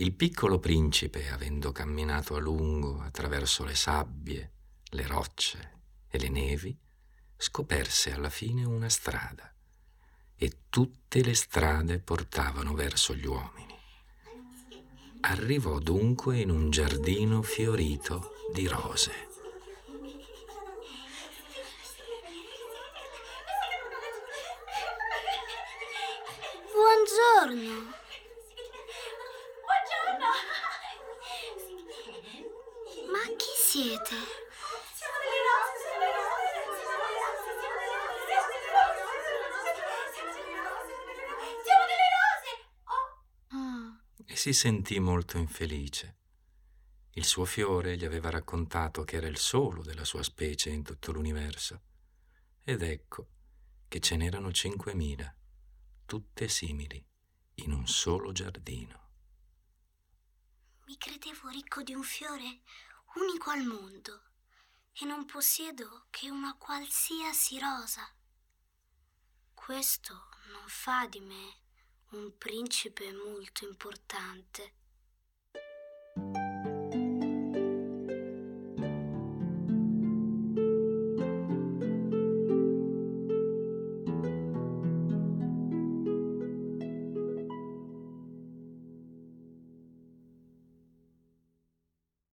Il piccolo principe, avendo camminato a lungo attraverso le sabbie, le rocce e le nevi, scoperse alla fine una strada e tutte le strade portavano verso gli uomini. Arrivò dunque in un giardino fiorito di rose. Ah, e si sentì molto infelice. Il suo fiore gli aveva raccontato che era il solo della sua specie in tutto l'universo. Ed ecco che ce n'erano cinquemila, tutte simili, in un solo giardino. mi credevo ricco di un fiore unico al mondo e non possiedo che una qualsiasi rosa. Questo non fa di me un principe molto importante.